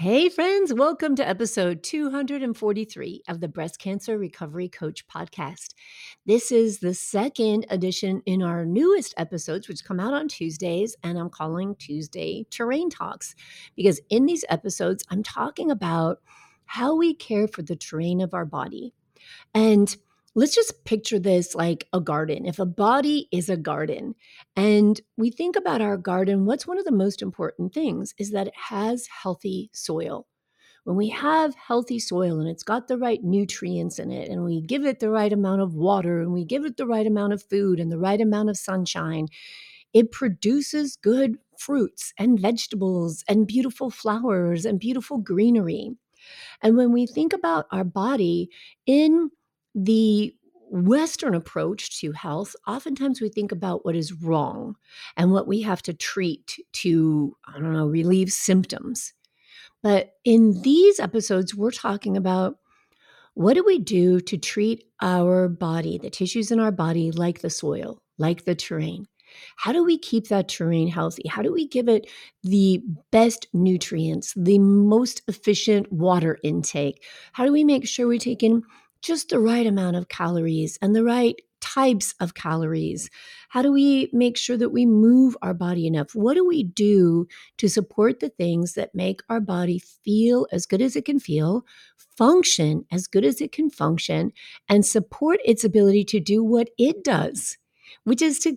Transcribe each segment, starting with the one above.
Hey, friends, welcome to episode 243 of the Breast Cancer Recovery Coach podcast. This is the second edition in our newest episodes, which come out on Tuesdays, and I'm calling Tuesday Terrain Talks because in these episodes, I'm talking about how we care for the terrain of our body. And let's just picture this like a garden. If a body is a garden and we think about our garden, what's one of the most important things is that it has healthy soil. When we have healthy soil and it's got the right nutrients in it, and we give it the right amount of water, and we give it the right amount of food and the right amount of sunshine, it produces good fruits and vegetables and beautiful flowers and beautiful greenery. And when we think about our body in the Western approach to health, oftentimes we think about what is wrong and what we have to treat to, I don't know, relieve symptoms. But in these episodes, we're talking about what do we do to treat our body, the tissues in our body, like the soil, like the terrain? How do we keep that terrain healthy? How do we give it the best nutrients, the most efficient water intake? How do we make sure we take in just the right amount of calories and the right types of calories? How do we make sure that we move our body enough? What do we do to support the things that make our body feel as good as it can feel, function as good as it can function, and support its ability to do what it does, which is to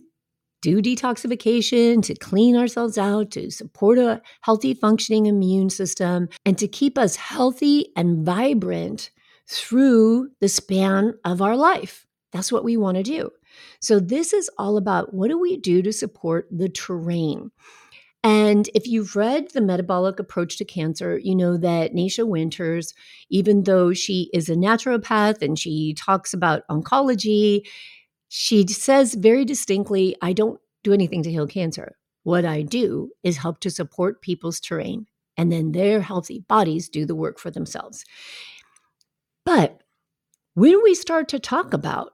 do detoxification, to clean ourselves out, to support a healthy functioning immune system, and to keep us healthy and vibrant through the span of our life. That's what we want to do. So, this is all about what do we do to support the terrain? And if you've read The Metabolic Approach to Cancer, you know that Nasha Winters, even though she is a naturopath and she talks about oncology, she says very distinctly, I don't do anything to heal cancer. What I do is help to support people's terrain, and then their healthy bodies do the work for themselves. But when we start to talk about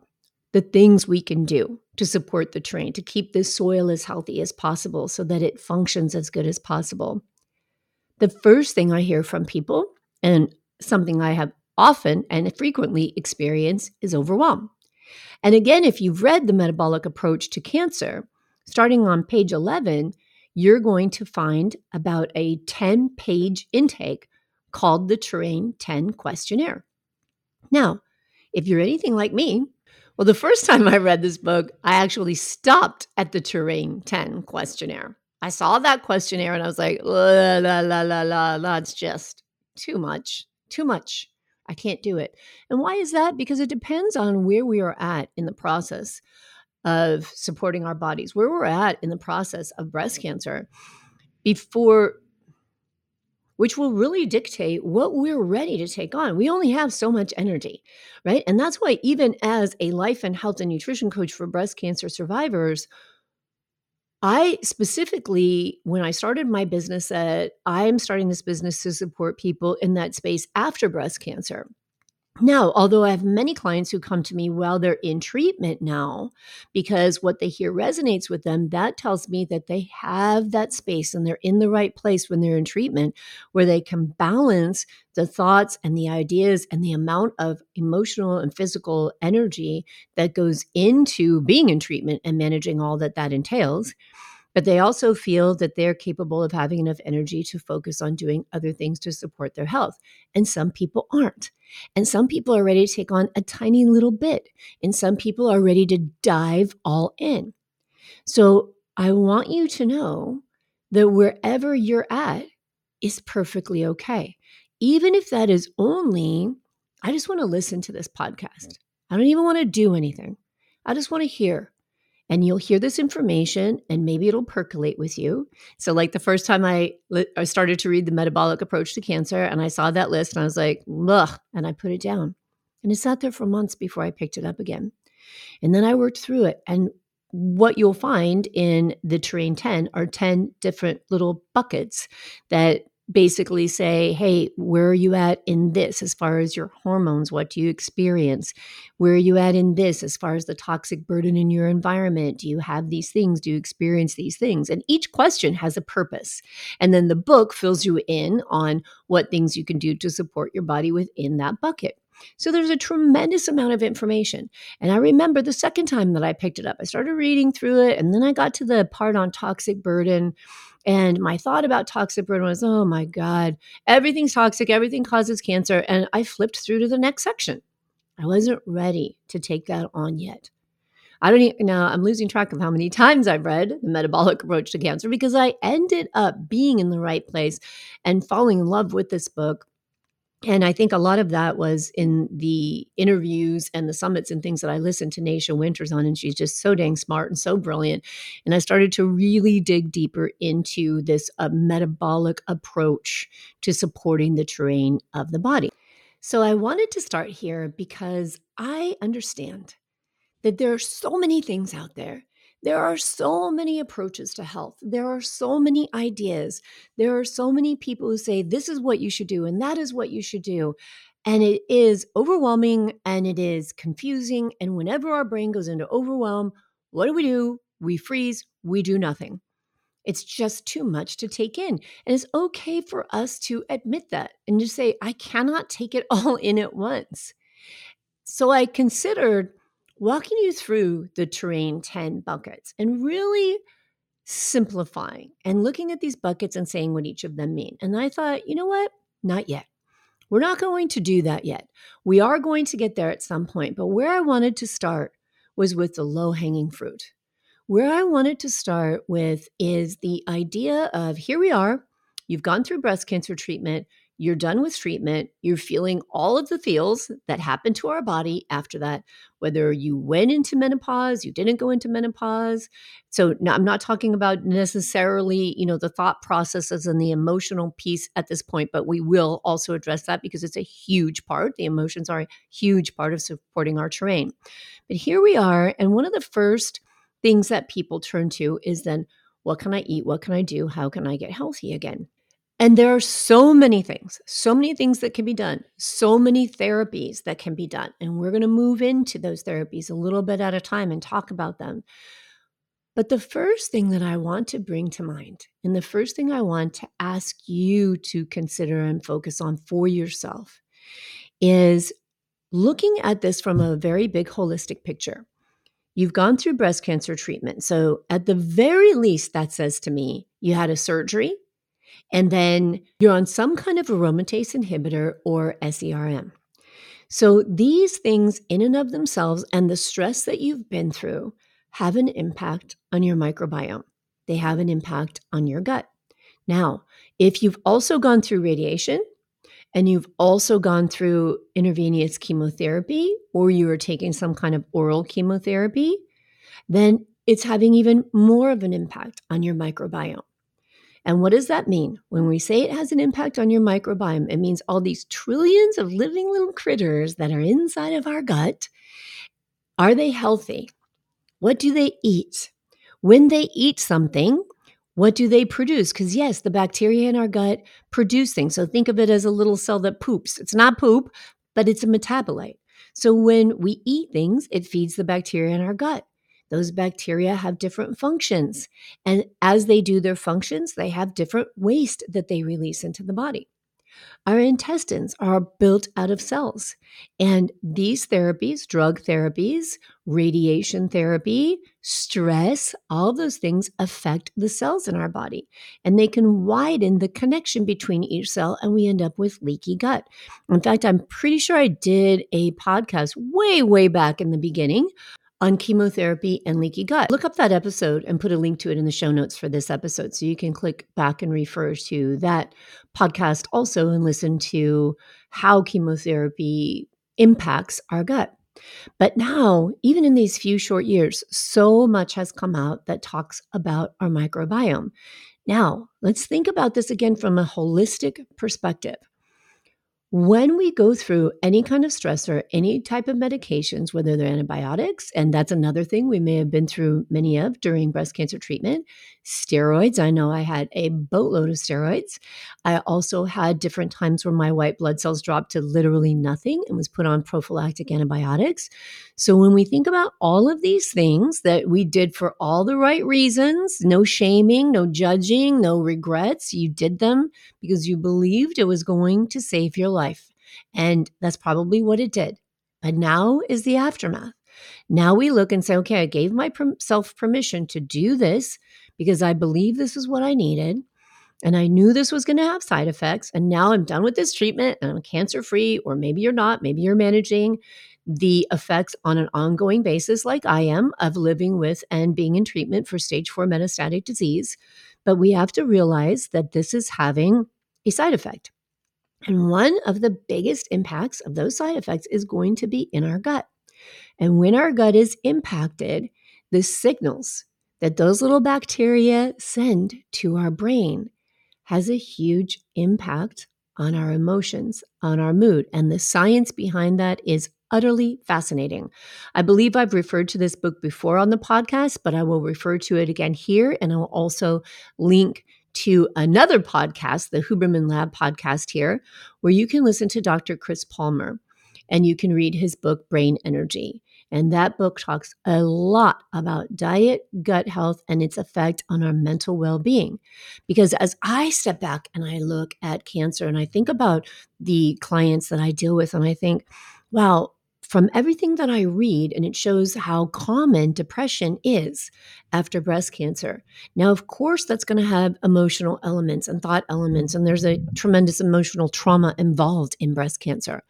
the things we can do to support the terrain, to keep this soil as healthy as possible so that it functions as good as possible, the first thing I hear from people, and something I have often and frequently experienced, is overwhelm. And again, if you've read the metabolic approach to cancer, starting on page 11, you're going to find about a 10 page intake called the Terrain 10 questionnaire. Now, if you're anything like me, well, the first time I read this book, I actually stopped at the Terrain 10 questionnaire. I saw that questionnaire and I was like, la, la, la, la, la, that's just too much, too much. I can't do it. And why is that? Because it depends on where we are at in the process of supporting our bodies, where we're at in the process of breast cancer before which will really dictate what we're ready to take on. We only have so much energy, right? And that's why, even as a life and health and nutrition coach for breast cancer survivors, I specifically, when I started my business, said I'm starting this business to support people in that space after breast cancer. Now, although I have many clients who come to me while they're in treatment now, because what they hear resonates with them, that tells me that they have that space and they're in the right place when they're in treatment where they can balance the thoughts and the ideas and the amount of emotional and physical energy that goes into being in treatment and managing all that that entails but they also feel that they're capable of having enough energy to focus on doing other things to support their health. And some people aren't. And some people are ready to take on a tiny little bit. And some people are ready to dive all in. So I want you to know that wherever you're at is perfectly okay. Even if that is only, I just want to listen to this podcast. I don't even want to do anything. I just want to hear and you'll hear this information and maybe it'll percolate with you. So, like the first time I, I started to read the metabolic approach to cancer and I saw that list and I was like, ugh, and I put it down. And it sat there for months before I picked it up again. And then I worked through it. And what you'll find in the terrain 10 are 10 different little buckets that basically say, hey, where are you at in this as far as your hormones? What do you experience? Where are you at in this as far as the toxic burden in your environment? Do you have these things? Do you experience these things? And each question has a purpose. And then the book fills you in on what things you can do to support your body within that bucket. So there's a tremendous amount of information. And I remember the second time that I picked it up, I started reading through it, and then I got to the part on toxic burden. And my thought about toxic burden was, oh my God, everything's toxic, everything causes cancer. And I flipped through to the next section. I wasn't ready to take that on yet. I don't even now, I'm losing track of how many times I've read The Metabolic Approach to Cancer because I ended up being in the right place and falling in love with this book and I think a lot of that was in the interviews and the summits and things that I listened to Nasha Winters on. And she's just so dang smart and so brilliant. And I started to really dig deeper into this uh, metabolic approach to supporting the terrain of the body. So I wanted to start here because I understand that there are so many things out there there are so many approaches to health. There are so many ideas. There are so many people who say, this is what you should do, and that is what you should do. And it is overwhelming and it is confusing. And whenever our brain goes into overwhelm, what do we do? We freeze, we do nothing. It's just too much to take in. And it's okay for us to admit that and just say, I cannot take it all in at once. So I considered walking you through the terrain 10 buckets and really simplifying and looking at these buckets and saying what each of them mean. And I thought, you know what? Not yet. We're not going to do that yet. We are going to get there at some point. But where I wanted to start was with the low hanging fruit. Where I wanted to start with is the idea of here we are, you've gone through breast cancer treatment, you're done with treatment, you're feeling all of the feels that happen to our body after that, whether you went into menopause, you didn't go into menopause. So I'm not talking about necessarily, you know, the thought processes and the emotional piece at this point, but we will also address that because it's a huge part. The emotions are a huge part of supporting our terrain. But here we are, and one of the first things that people turn to is then what can I eat? What can I do? How can I get healthy again? And there are so many things, so many things that can be done, so many therapies that can be done. And we're going to move into those therapies a little bit at a time and talk about them. But the first thing that I want to bring to mind, and the first thing I want to ask you to consider and focus on for yourself, is looking at this from a very big holistic picture. You've gone through breast cancer treatment. So, at the very least, that says to me, you had a surgery and then you're on some kind of aromatase inhibitor or SERM. So these things, in and of themselves, and the stress that you've been through, have an impact on your microbiome. They have an impact on your gut. Now, if you've also gone through radiation and you've also gone through intravenous chemotherapy or you are taking some kind of oral chemotherapy, then it's having even more of an impact on your microbiome. And what does that mean? When we say it has an impact on your microbiome, it means all these trillions of living little critters that are inside of our gut. Are they healthy? What do they eat? When they eat something, what do they produce? Because, yes, the bacteria in our gut produce things. So think of it as a little cell that poops. It's not poop, but it's a metabolite. So when we eat things, it feeds the bacteria in our gut. Those bacteria have different functions. And as they do their functions, they have different waste that they release into the body. Our intestines are built out of cells. And these therapies, drug therapies, radiation therapy, stress, all those things affect the cells in our body. And they can widen the connection between each cell, and we end up with leaky gut. In fact, I'm pretty sure I did a podcast way, way back in the beginning on chemotherapy and leaky gut. Look up that episode and put a link to it in the show notes for this episode so you can click back and refer to that podcast also and listen to how chemotherapy impacts our gut. But now, even in these few short years, so much has come out that talks about our microbiome. Now, let's think about this again from a holistic perspective. When we go through any kind of stressor, any type of medications, whether they're antibiotics, and that's another thing we may have been through many of during breast cancer treatment, steroids. I know I had a boatload of steroids. I also had different times where my white blood cells dropped to literally nothing and was put on prophylactic antibiotics. So when we think about all of these things that we did for all the right reasons, no shaming, no judging, no regrets, you did them because you believed it was going to save your life. And that's probably what it did. But now is the aftermath. Now we look and say, okay, I gave myself permission to do this because I believe this is what I needed. And I knew this was going to have side effects. And now I'm done with this treatment and I'm cancer free, or maybe you're not. Maybe you're managing the effects on an ongoing basis, like I am, of living with and being in treatment for stage four metastatic disease. But we have to realize that this is having a side effect. And one of the biggest impacts of those side effects is going to be in our gut. And when our gut is impacted, the signals that those little bacteria send to our brain has a huge impact on our emotions, on our mood. And the science behind that is utterly fascinating. I believe I've referred to this book before on the podcast, but I will refer to it again here. And I will also link to another podcast, the Huberman Lab podcast here, where you can listen to Dr. Chris Palmer and you can read his book, Brain Energy. And that book talks a lot about diet, gut health, and its effect on our mental well being. Because as I step back and I look at cancer and I think about the clients that I deal with, and I think, wow, from everything that I read, and it shows how common depression is after breast cancer. Now, of course, that's going to have emotional elements and thought elements, and there's a tremendous emotional trauma involved in breast cancer.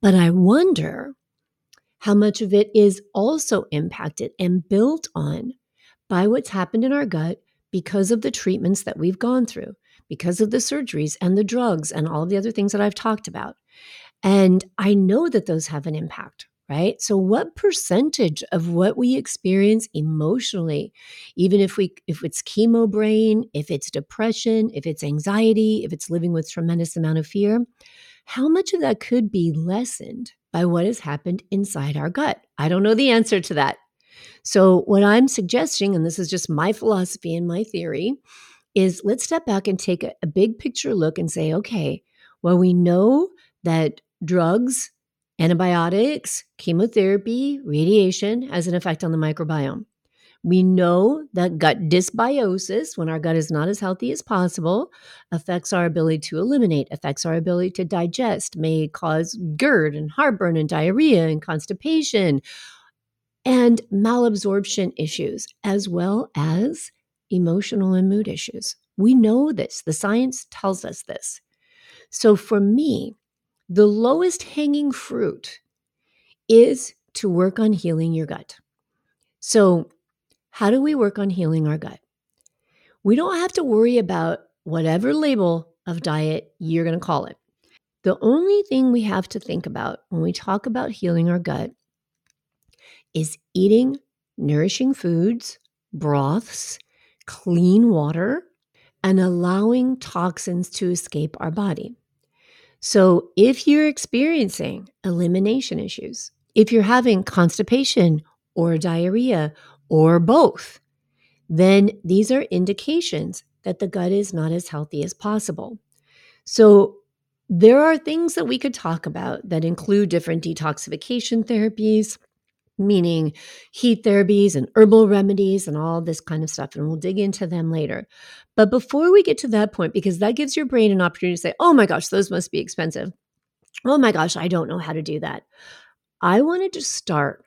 But I wonder how much of it is also impacted and built on by what's happened in our gut because of the treatments that we've gone through, because of the surgeries and the drugs and all of the other things that I've talked about. And I know that those have an impact, right? So what percentage of what we experience emotionally, even if we if it's chemo brain, if it's depression, if it's anxiety, if it's living with tremendous amount of fear, how much of that could be lessened by what has happened inside our gut? I don't know the answer to that. So what I'm suggesting and this is just my philosophy and my theory is let's step back and take a, a big picture look and say, okay, well we know that drugs, antibiotics, chemotherapy, radiation has an effect on the microbiome. We know that gut dysbiosis, when our gut is not as healthy as possible, affects our ability to eliminate, affects our ability to digest, may cause GERD and heartburn and diarrhea and constipation and malabsorption issues, as well as emotional and mood issues. We know this. The science tells us this. So for me, the lowest hanging fruit is to work on healing your gut. So, how do we work on healing our gut? We don't have to worry about whatever label of diet you're going to call it. The only thing we have to think about when we talk about healing our gut is eating nourishing foods, broths, clean water, and allowing toxins to escape our body. So, if you're experiencing elimination issues, if you're having constipation or diarrhea or both, then these are indications that the gut is not as healthy as possible. So, there are things that we could talk about that include different detoxification therapies, meaning heat therapies and herbal remedies and all this kind of stuff. And we'll dig into them later. But before we get to that point, because that gives your brain an opportunity to say, oh my gosh, those must be expensive. Oh my gosh, I don't know how to do that. I wanted to start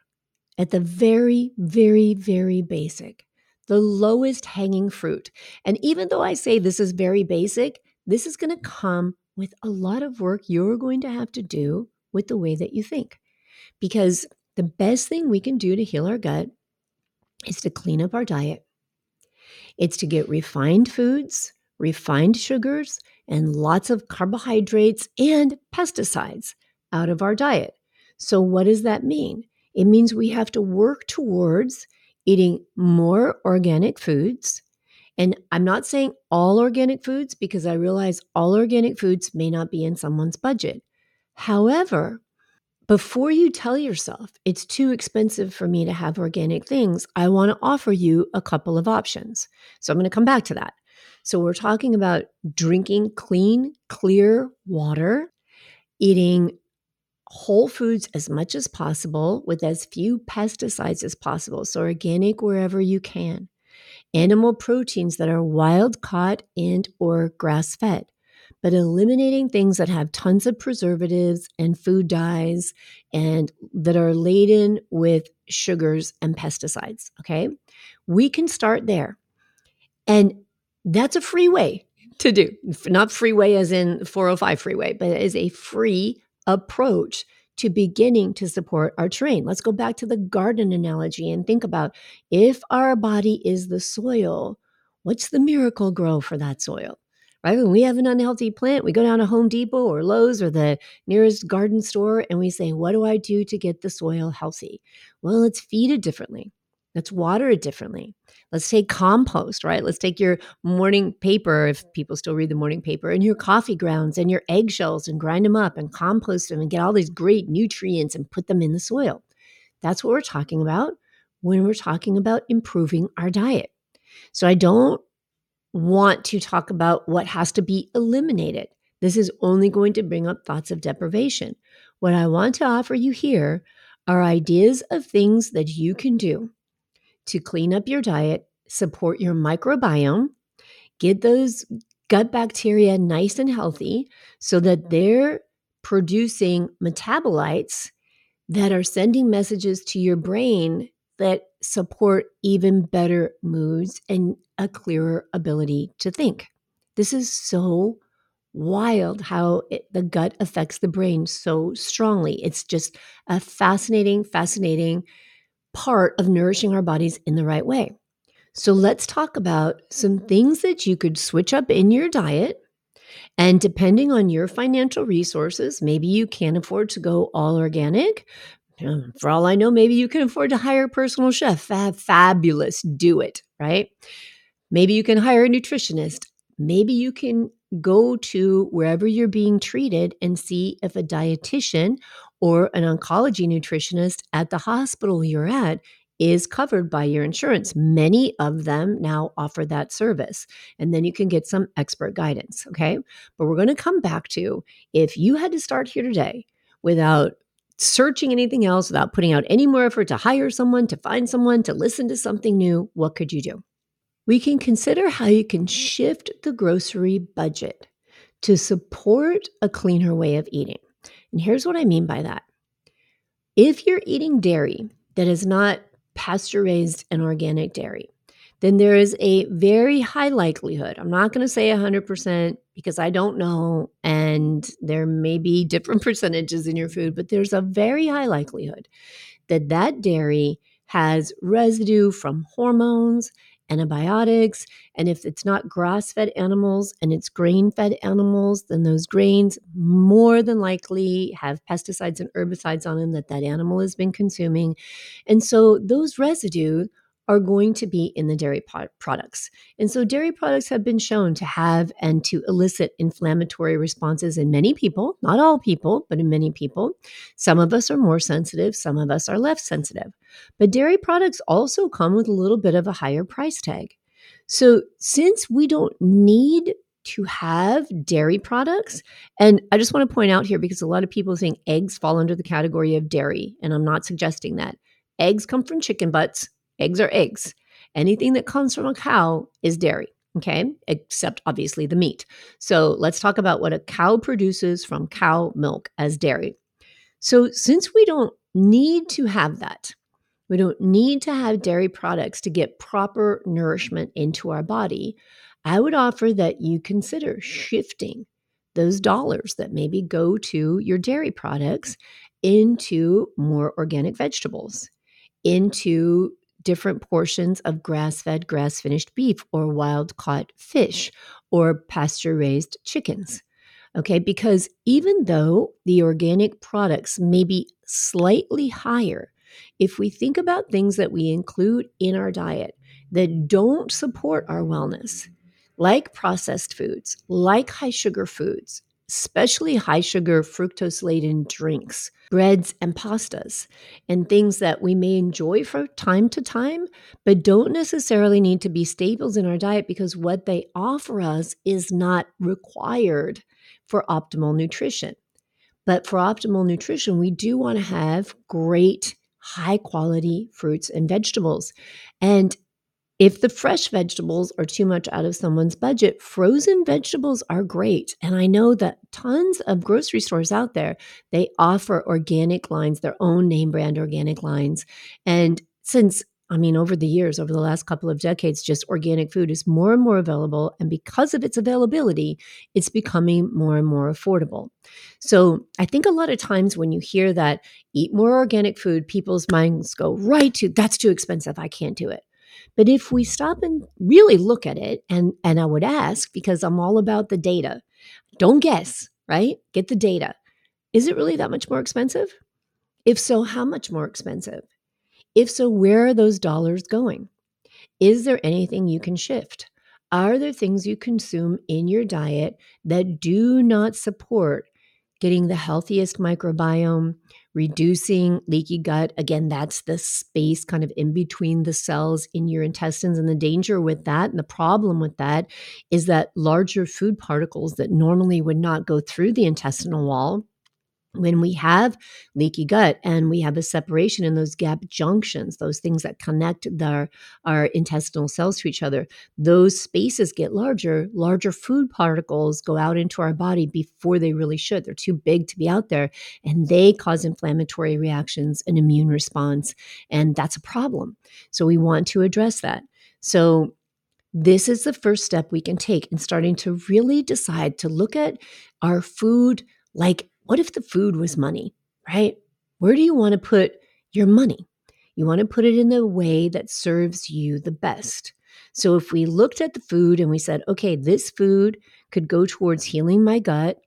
at the very, very, very basic, the lowest hanging fruit. And even though I say this is very basic, this is going to come with a lot of work you're going to have to do with the way that you think. Because the best thing we can do to heal our gut is to clean up our diet. It's to get refined foods, refined sugars, and lots of carbohydrates and pesticides out of our diet. So, what does that mean? It means we have to work towards eating more organic foods. And I'm not saying all organic foods because I realize all organic foods may not be in someone's budget. However, before you tell yourself it's too expensive for me to have organic things, I want to offer you a couple of options. So I'm going to come back to that. So we're talking about drinking clean, clear water, eating whole foods as much as possible with as few pesticides as possible. So organic wherever you can. Animal proteins that are wild caught and or grass fed. But eliminating things that have tons of preservatives and food dyes and that are laden with sugars and pesticides. Okay. We can start there. And that's a free way to do. Not freeway as in 405 freeway, but is a free approach to beginning to support our terrain. Let's go back to the garden analogy and think about if our body is the soil, what's the Miracle-Gro for that soil? Right? When we have an unhealthy plant, we go down to Home Depot or Lowe's or the nearest garden store and we say, What do I do to get the soil healthy? Well, let's feed it differently. Let's water it differently. Let's take compost, right? Let's take your morning paper, if people still read the morning paper, and your coffee grounds and your eggshells and grind them up and compost them and get all these great nutrients and put them in the soil. That's what we're talking about when we're talking about improving our diet. So I don't want to talk about what has to be eliminated. This is only going to bring up thoughts of deprivation. What I want to offer you here are ideas of things that you can do to clean up your diet, support your microbiome, get those gut bacteria nice and healthy so that they're producing metabolites that are sending messages to your brain that support even better moods and a clearer ability to think. This is so wild how it, the gut affects the brain so strongly. It's just a fascinating, fascinating part of nourishing our bodies in the right way. So let's talk about some mm-hmm. things that you could switch up in your diet. And depending on your financial resources, maybe you can't afford to go all organic. Hmm, for all I know, maybe you can afford to hire a personal chef. Fab, fabulous. Do it, right? Maybe you can hire a nutritionist. Maybe you can go to wherever you're being treated and see if a dietitian or an oncology nutritionist at the hospital you're at is covered by your insurance. Many of them now offer that service. And then you can get some expert guidance. Okay. But we're going to come back to if you had to start here today without searching anything else, without putting out any more effort to hire someone, to find someone, to listen to something new, what could you do? We can consider how you can shift the grocery budget to support a cleaner way of eating. And here's what I mean by that. If you're eating dairy that is not pasture raised and organic dairy, then there is a very high likelihood. I'm not going to say 100% because I don't know, and there may be different percentages in your food, but there's a very high likelihood that that dairy has residue from hormones antibiotics. And if it's not grass fed animals and it's grain fed animals, then those grains more than likely have pesticides and herbicides on them that that animal has been consuming. And so those residue are going to be in the dairy products. And so dairy products have been shown to have and to elicit inflammatory responses in many people, not all people, but in many people. Some of us are more sensitive, some of us are less sensitive. But dairy products also come with a little bit of a higher price tag. So since we don't need to have dairy products. And I just want to point out here because a lot of people think eggs fall under the category of dairy, and I'm not suggesting that. Eggs come from chicken butts, Eggs are eggs. Anything that comes from a cow is dairy, okay? Except obviously the meat. So let's talk about what a cow produces from cow milk as dairy. So since we don't need to have that, we don't need to have dairy products to get proper nourishment into our body. I would offer that you consider shifting those dollars that maybe go to your dairy products into more organic vegetables, into different portions of grass fed, grass finished beef or wild caught fish or pasture raised chickens. Okay, because even though the organic products may be slightly higher If we think about things that we include in our diet that don't support our wellness, like processed foods, like high sugar foods, especially high sugar fructose laden drinks, breads and pastas, and things that we may enjoy from time to time, but don't necessarily need to be staples in our diet because what they offer us is not required for optimal nutrition. But for optimal nutrition, we do want to have great, high quality fruits and vegetables. And if the fresh vegetables are too much out of someone's budget, frozen vegetables are great. And I know that tons of grocery stores out there, they offer organic lines, their own name brand organic lines. And since I mean, over the years, over the last couple of decades, just organic food is more and more available. And because of its availability, it's becoming more and more affordable. So I think a lot of times when you hear that eat more organic food, people's minds go right to that's too expensive. I can't do it. But if we stop and really look at it, and, and I would ask, because I'm all about the data, don't guess, right? Get the data. Is it really that much more expensive? If so, how much more expensive? If so, where are those dollars going? Is there anything you can shift? Are there things you consume in your diet that do not support getting the healthiest microbiome, reducing leaky gut. Again, that's the space kind of in between the cells in your intestines. And the danger with that and the problem with that is that larger food particles that normally would not go through the intestinal wall when we have leaky gut and we have a separation in those gap junctions, those things that connect our, our intestinal cells to each other, those spaces get larger. Larger food particles go out into our body before they really should. They're too big to be out there and they cause inflammatory reactions, an immune response, and that's a problem. So we want to address that. So this is the first step we can take in starting to really decide to look at our food like what if the food was money, right? Where do you want to put your money? You want to put it in the way that serves you the best. So if we looked at the food and we said, okay, this food could go towards healing my gut,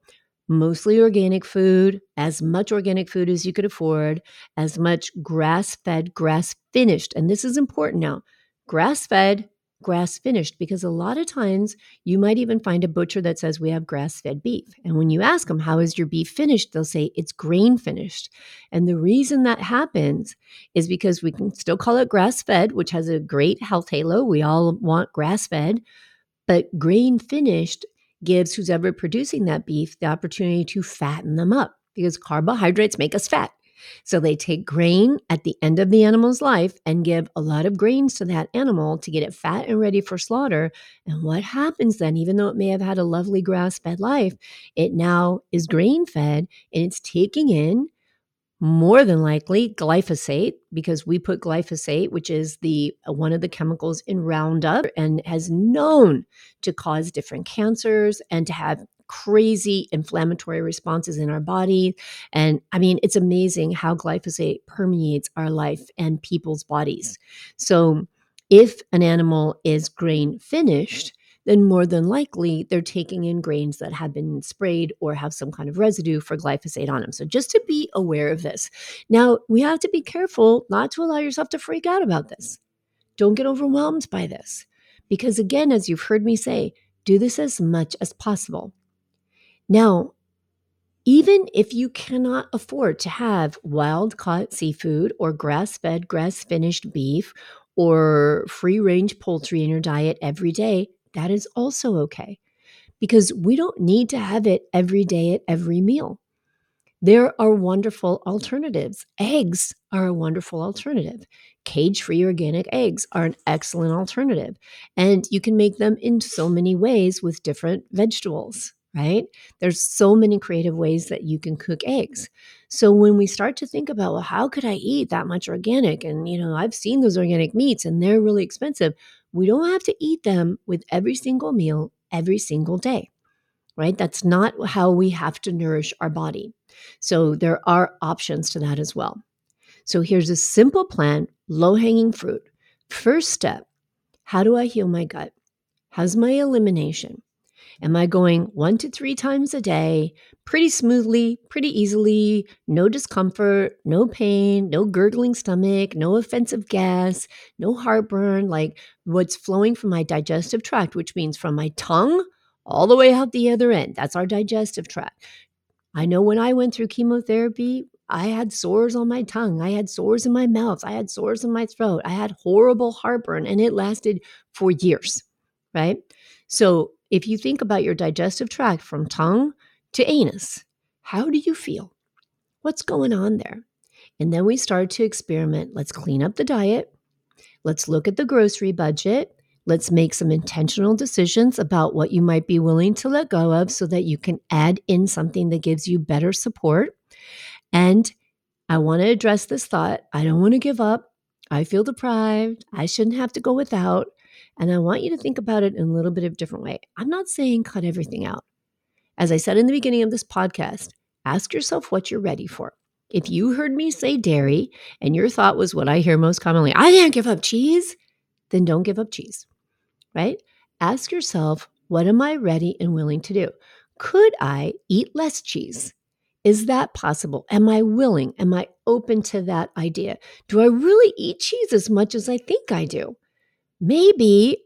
mostly organic food, as much organic food as you could afford, as much grass fed, grass finished. And this is important now grass fed, grass finished because a lot of times you might even find a butcher that says we have grass fed beef. And when you ask them, how is your beef finished? They'll say it's grain finished. And the reason that happens is because we can still call it grass fed, which has a great health halo. We all want grass fed, but grain finished gives who's ever producing that beef the opportunity to fatten them up because carbohydrates make us fat. So they take grain at the end of the animal's life and give a lot of grains to that animal to get it fat and ready for slaughter. And what happens then, even though it may have had a lovely grass fed life, it now is grain fed and it's taking in more than likely glyphosate because we put glyphosate which is the uh, one of the chemicals in roundup and has known to cause different cancers and to have crazy inflammatory responses in our body. And I mean, it's amazing how glyphosate permeates our life and people's bodies. So, if an animal is grain finished, then more than likely they're taking in grains that have been sprayed or have some kind of residue for glyphosate on them. So, just to be aware of this. Now, we have to be careful not to allow yourself to freak out about this. Don't get overwhelmed by this. Because, again, as you've heard me say, do this as much as possible. Now, even if you cannot afford to have wild caught seafood or grass fed, grass finished beef or free range poultry in your diet every day, that is also okay because we don't need to have it every day at every meal. There are wonderful alternatives. Eggs are a wonderful alternative. Cage free organic eggs are an excellent alternative. And you can make them in so many ways with different vegetables right? There's so many creative ways that you can cook eggs. So when we start to think about, well, how could I eat that much organic? And, you know, I've seen those organic meats and they're really expensive. We don't have to eat them with every single meal every single day, right? That's not how we have to nourish our body. So there are options to that as well. So here's a simple plan, low hanging fruit. First step how do I heal my gut? How's my elimination? Am I going one to three times a day, pretty smoothly, pretty easily, no discomfort, no pain, no gurgling stomach, no offensive gas, no heartburn, like what's flowing from my digestive tract, which means from my tongue all the way out the other end. That's our digestive tract. I know when I went through chemotherapy, I had sores on my tongue. I had sores in my mouth. I had sores in my throat. I had horrible heartburn and it lasted for years, right? So if you think about your digestive tract from tongue to anus, how do you feel? What's going on there? And then we start to experiment. Let's clean up the diet. Let's look at the grocery budget. Let's make some intentional decisions about what you might be willing to let go of so that you can add in something that gives you better support. And I want to address this thought. I don't want to give up. I feel deprived. I shouldn't have to go without. And I want you to think about it in a little bit of a different way. I'm not saying cut everything out. As I said in the beginning of this podcast, ask yourself what you're ready for. If you heard me say dairy and your thought was what I hear most commonly, I can't give up cheese, then don't give up cheese, right? Ask yourself, what am I ready and willing to do? Could I eat less cheese? Is that possible? Am I willing? Am I open to that idea? Do I really eat cheese as much as I think I do? Maybe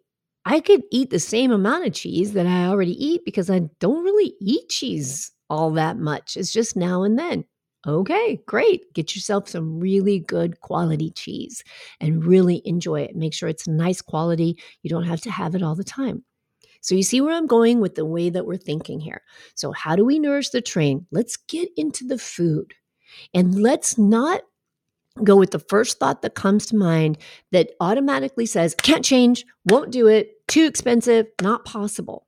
I could eat the same amount of cheese that I already eat because I don't really eat cheese all that much. It's just now and then. Okay, great. Get yourself some really good quality cheese and really enjoy it. Make sure it's nice quality. You don't have to have it all the time. So, you see where I'm going with the way that we're thinking here. So, how do we nourish the terrain? Let's get into the food and let's not go with the first thought that comes to mind that automatically says, can't change, won't do it, too expensive, not possible.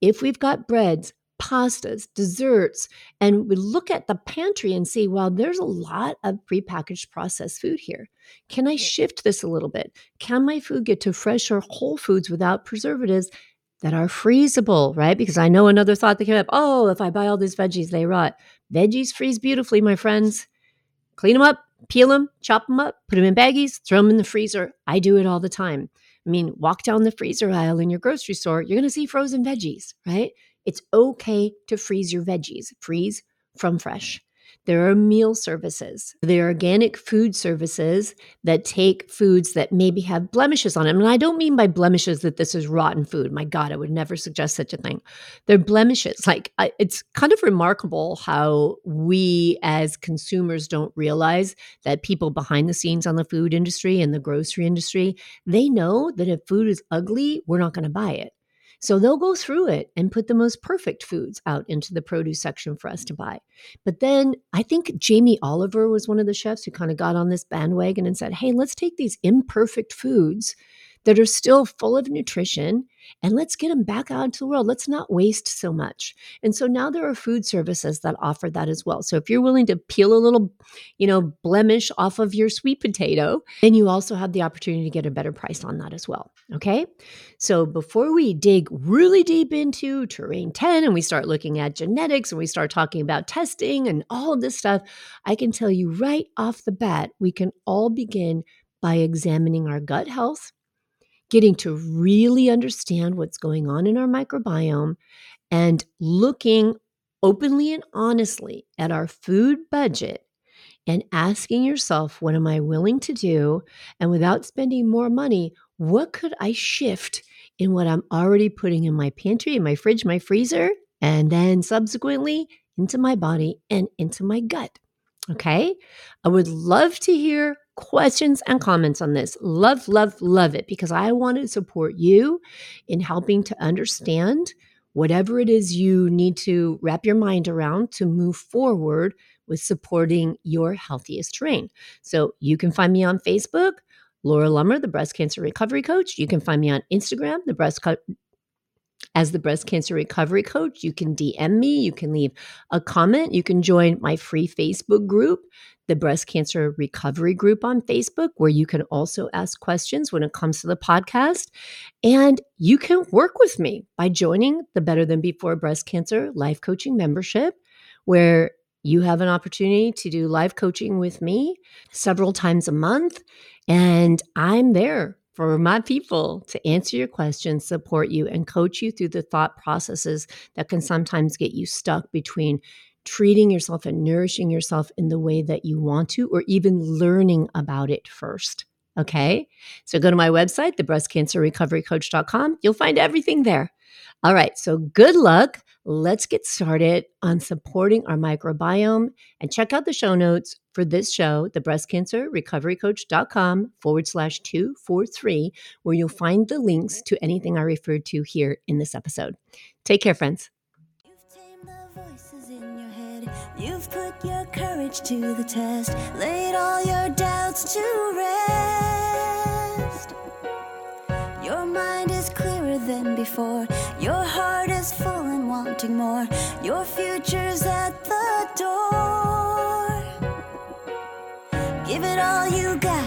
If we've got breads, pastas, desserts, and we look at the pantry and see, well, there's a lot of prepackaged processed food here. Can I shift this a little bit? Can my food get to fresh or whole foods without preservatives? that are freezable, right? Because I know another thought that came up oh, if I buy all these veggies, they rot. Veggies freeze beautifully, my friends. Clean them up, peel them, chop them up, put them in baggies, throw them in the freezer. I do it all the time. I mean, walk down the freezer aisle in your grocery store, you're going to see frozen veggies, right? It's okay to freeze your veggies, freeze from fresh. There are meal services. There are organic food services that take foods that maybe have blemishes on them. And I don't mean by blemishes that this is rotten food. My God, I would never suggest such a thing. They're blemishes. Like it's kind of remarkable how we as consumers don't realize that people behind the scenes on the food industry and the grocery industry, they know that if food is ugly, we're not going to buy it. So they'll go through it and put the most perfect foods out into the produce section for us to buy. But then I think Jamie Oliver was one of the chefs who kind of got on this bandwagon and said, hey, let's take these imperfect foods that are still full of nutrition and let's get them back out into the world. Let's not waste so much. And so now there are food services that offer that as well. So if you're willing to peel a little, you know, blemish off of your sweet potato, then you also have the opportunity to get a better price on that as well. Okay. So before we dig really deep into terrain 10 and we start looking at genetics and we start talking about testing and all of this stuff, I can tell you right off the bat, we can all begin by examining our gut health getting to really understand what's going on in our microbiome and looking openly and honestly at our food budget and asking yourself, what am I willing to do? And without spending more money, what could I shift in what I'm already putting in my pantry, in my fridge, my freezer, and then subsequently into my body and into my gut? Okay. I would love to hear questions and comments on this. Love, love, love it because I want to support you in helping to understand whatever it is you need to wrap your mind around to move forward with supporting your healthiest terrain. So you can find me on Facebook, Laura Lummer, the breast cancer recovery coach. You can find me on Instagram, the breast as the breast cancer recovery coach. You can DM me, you can leave a comment, you can join my free Facebook group the Breast Cancer Recovery Group on Facebook, where you can also ask questions when it comes to the podcast. And you can work with me by joining the Better Than Before Breast Cancer Life Coaching membership, where you have an opportunity to do live coaching with me several times a month. And I'm there for my people to answer your questions, support you, and coach you through the thought processes that can sometimes get you stuck between treating yourself and nourishing yourself in the way that you want to, or even learning about it first. Okay. So go to my website, thebreastcancerrecoverycoach.com. You'll find everything there. All right. So good luck. Let's get started on supporting our microbiome and check out the show notes for this show, thebreastcancerrecoverycoach.com forward slash 243, where you'll find the links to anything I referred to here in this episode. Take care, friends. You've put your courage to the test, laid all your doubts to rest. Your mind is clearer than before, your heart wanting more. Your future's at the door. Give it all you got,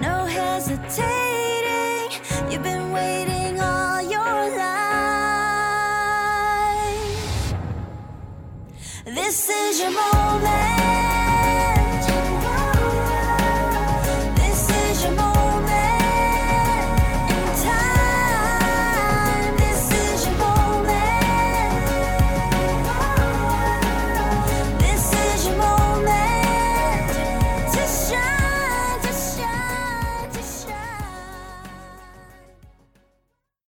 no hesitating. You've been waiting all your life. This is your moment.